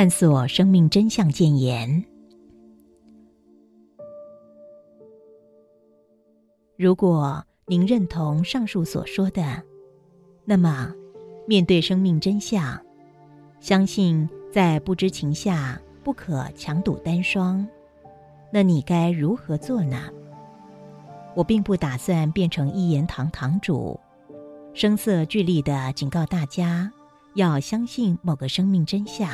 探索生命真相谏言。如果您认同上述所说的，那么面对生命真相，相信在不知情下不可强赌单双，那你该如何做呢？我并不打算变成一言堂堂主，声色俱厉的警告大家要相信某个生命真相。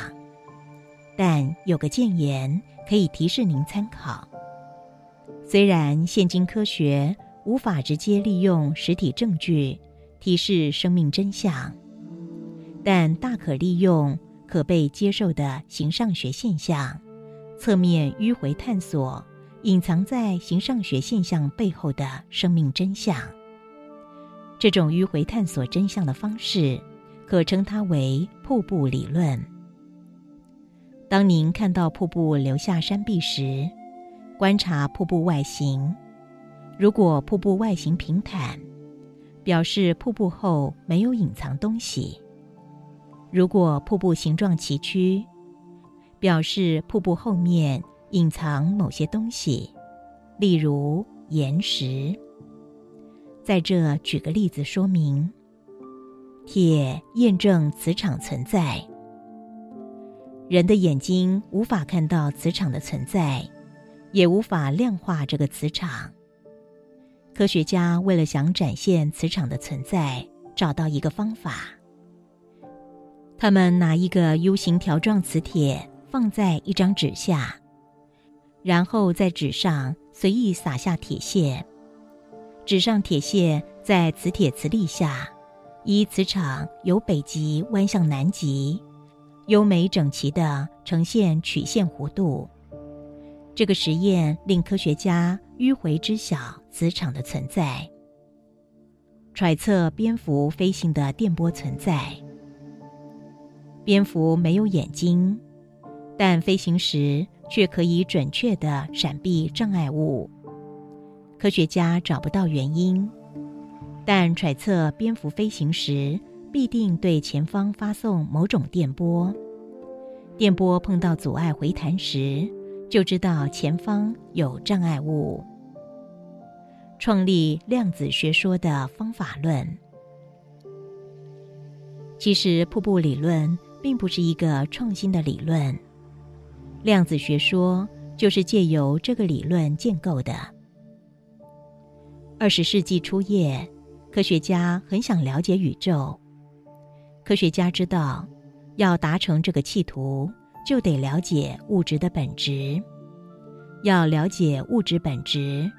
但有个谏言可以提示您参考。虽然现今科学无法直接利用实体证据提示生命真相，但大可利用可被接受的形上学现象，侧面迂回探索隐藏在形上学现象背后的生命真相。这种迂回探索真相的方式，可称它为瀑布理论。当您看到瀑布流下山壁时，观察瀑布外形。如果瀑布外形平坦，表示瀑布后没有隐藏东西；如果瀑布形状崎岖，表示瀑布后面隐藏某些东西，例如岩石。在这举个例子说明：铁验证磁场存在。人的眼睛无法看到磁场的存在，也无法量化这个磁场。科学家为了想展现磁场的存在，找到一个方法。他们拿一个 U 型条状磁铁放在一张纸下，然后在纸上随意撒下铁屑。纸上铁屑在磁铁磁力下，依磁场由北极弯向南极。优美整齐的呈现曲线弧度。这个实验令科学家迂回知晓磁场的存在，揣测蝙蝠飞行的电波存在。蝙蝠没有眼睛，但飞行时却可以准确的闪避障碍物。科学家找不到原因，但揣测蝙蝠飞行时。必定对前方发送某种电波，电波碰到阻碍回弹时，就知道前方有障碍物。创立量子学说的方法论，其实瀑布理论并不是一个创新的理论，量子学说就是借由这个理论建构的。二十世纪初叶，科学家很想了解宇宙。科学家知道，要达成这个企图，就得了解物质的本质。要了解物质本质，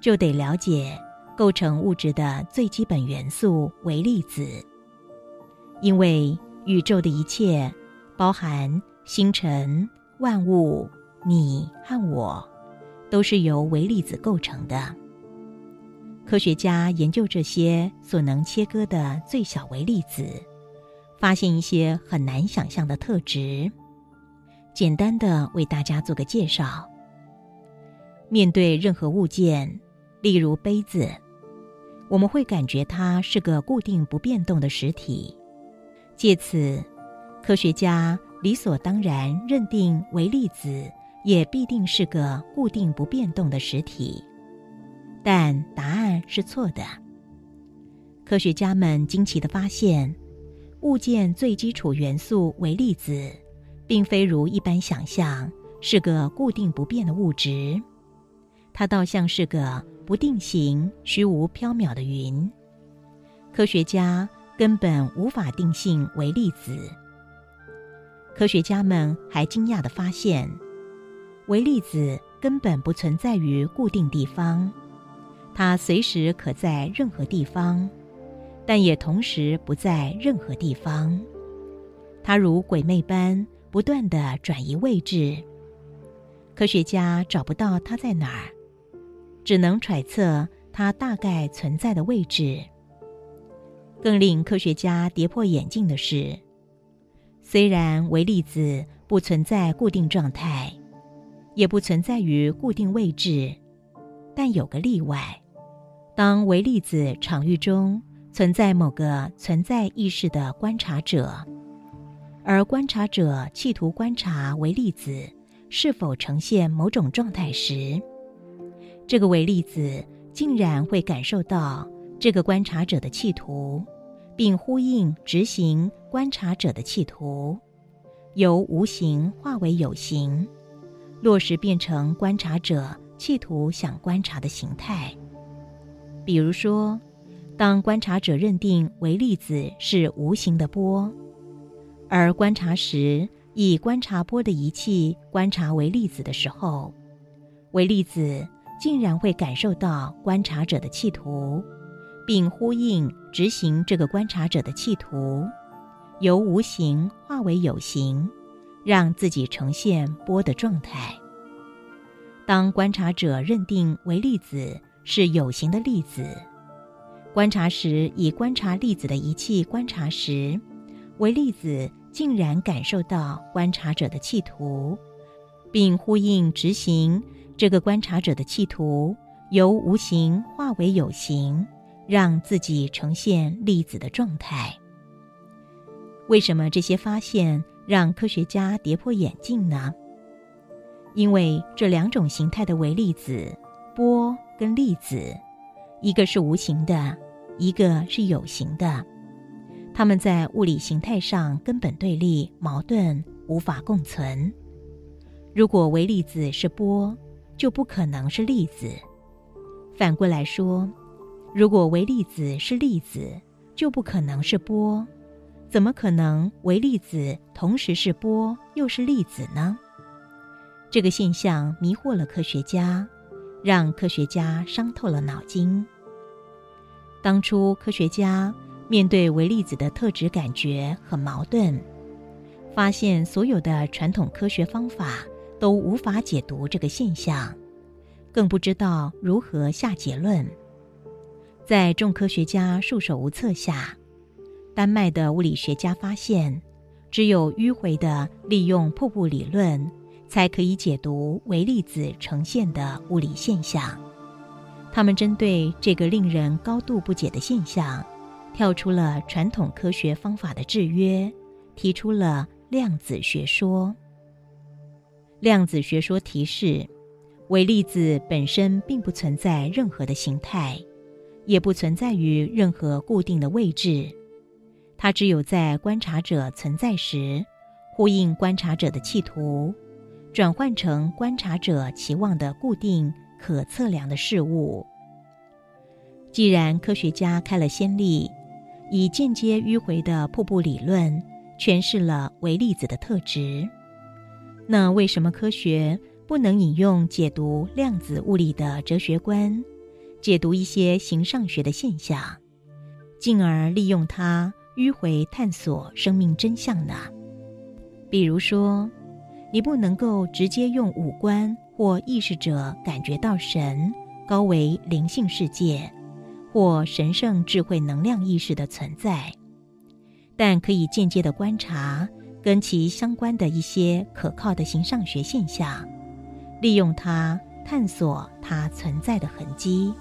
就得了解构成物质的最基本元素——微粒子。因为宇宙的一切，包含星辰、万物、你和我，都是由微粒子构成的。科学家研究这些所能切割的最小微粒子。发现一些很难想象的特质，简单的为大家做个介绍。面对任何物件，例如杯子，我们会感觉它是个固定不变动的实体，借此，科学家理所当然认定微粒子也必定是个固定不变动的实体。但答案是错的。科学家们惊奇的发现。物件最基础元素为粒子，并非如一般想象是个固定不变的物质，它倒像是个不定型、虚无缥缈的云。科学家根本无法定性为粒子。科学家们还惊讶地发现，微粒子根本不存在于固定地方，它随时可在任何地方。但也同时不在任何地方，它如鬼魅般不断的转移位置。科学家找不到它在哪儿，只能揣测它大概存在的位置。更令科学家跌破眼镜的是，虽然微粒子不存在固定状态，也不存在于固定位置，但有个例外：当微粒子场域中。存在某个存在意识的观察者，而观察者企图观察微粒子是否呈现某种状态时，这个微粒子竟然会感受到这个观察者的企图，并呼应执行观察者的企图，由无形化为有形，落实变成观察者企图想观察的形态。比如说，当观察者认定微粒子是无形的波，而观察时以观察波的仪器观察微粒子的时候，微粒子竟然会感受到观察者的企图，并呼应执行这个观察者的企图，由无形化为有形，让自己呈现波的状态。当观察者认定微粒子。是有形的粒子。观察时，以观察粒子的仪器观察时，微粒子竟然感受到观察者的企图，并呼应执行这个观察者的企图，由无形化为有形，让自己呈现粒子的状态。为什么这些发现让科学家跌破眼镜呢？因为这两种形态的微粒子波。跟粒子，一个是无形的，一个是有形的，它们在物理形态上根本对立、矛盾，无法共存。如果微粒子是波，就不可能是粒子；反过来说，如果微粒子是粒子，就不可能是波。怎么可能微粒子同时是波又是粒子呢？这个现象迷惑了科学家。让科学家伤透了脑筋。当初科学家面对微粒子的特质感觉很矛盾，发现所有的传统科学方法都无法解读这个现象，更不知道如何下结论。在众科学家束手无策下，丹麦的物理学家发现，只有迂回的利用瀑布理论。才可以解读微粒子呈现的物理现象。他们针对这个令人高度不解的现象，跳出了传统科学方法的制约，提出了量子学说。量子学说提示，微粒子本身并不存在任何的形态，也不存在于任何固定的位置。它只有在观察者存在时，呼应观察者的企图。转换成观察者期望的固定可测量的事物。既然科学家开了先例，以间接迂回的瀑布理论诠释了微粒子的特质，那为什么科学不能引用解读量子物理的哲学观，解读一些形上学的现象，进而利用它迂回探索生命真相呢？比如说。你不能够直接用五官或意识者感觉到神、高维灵性世界或神圣智慧能量意识的存在，但可以间接的观察跟其相关的一些可靠的形上学现象，利用它探索它存在的痕迹。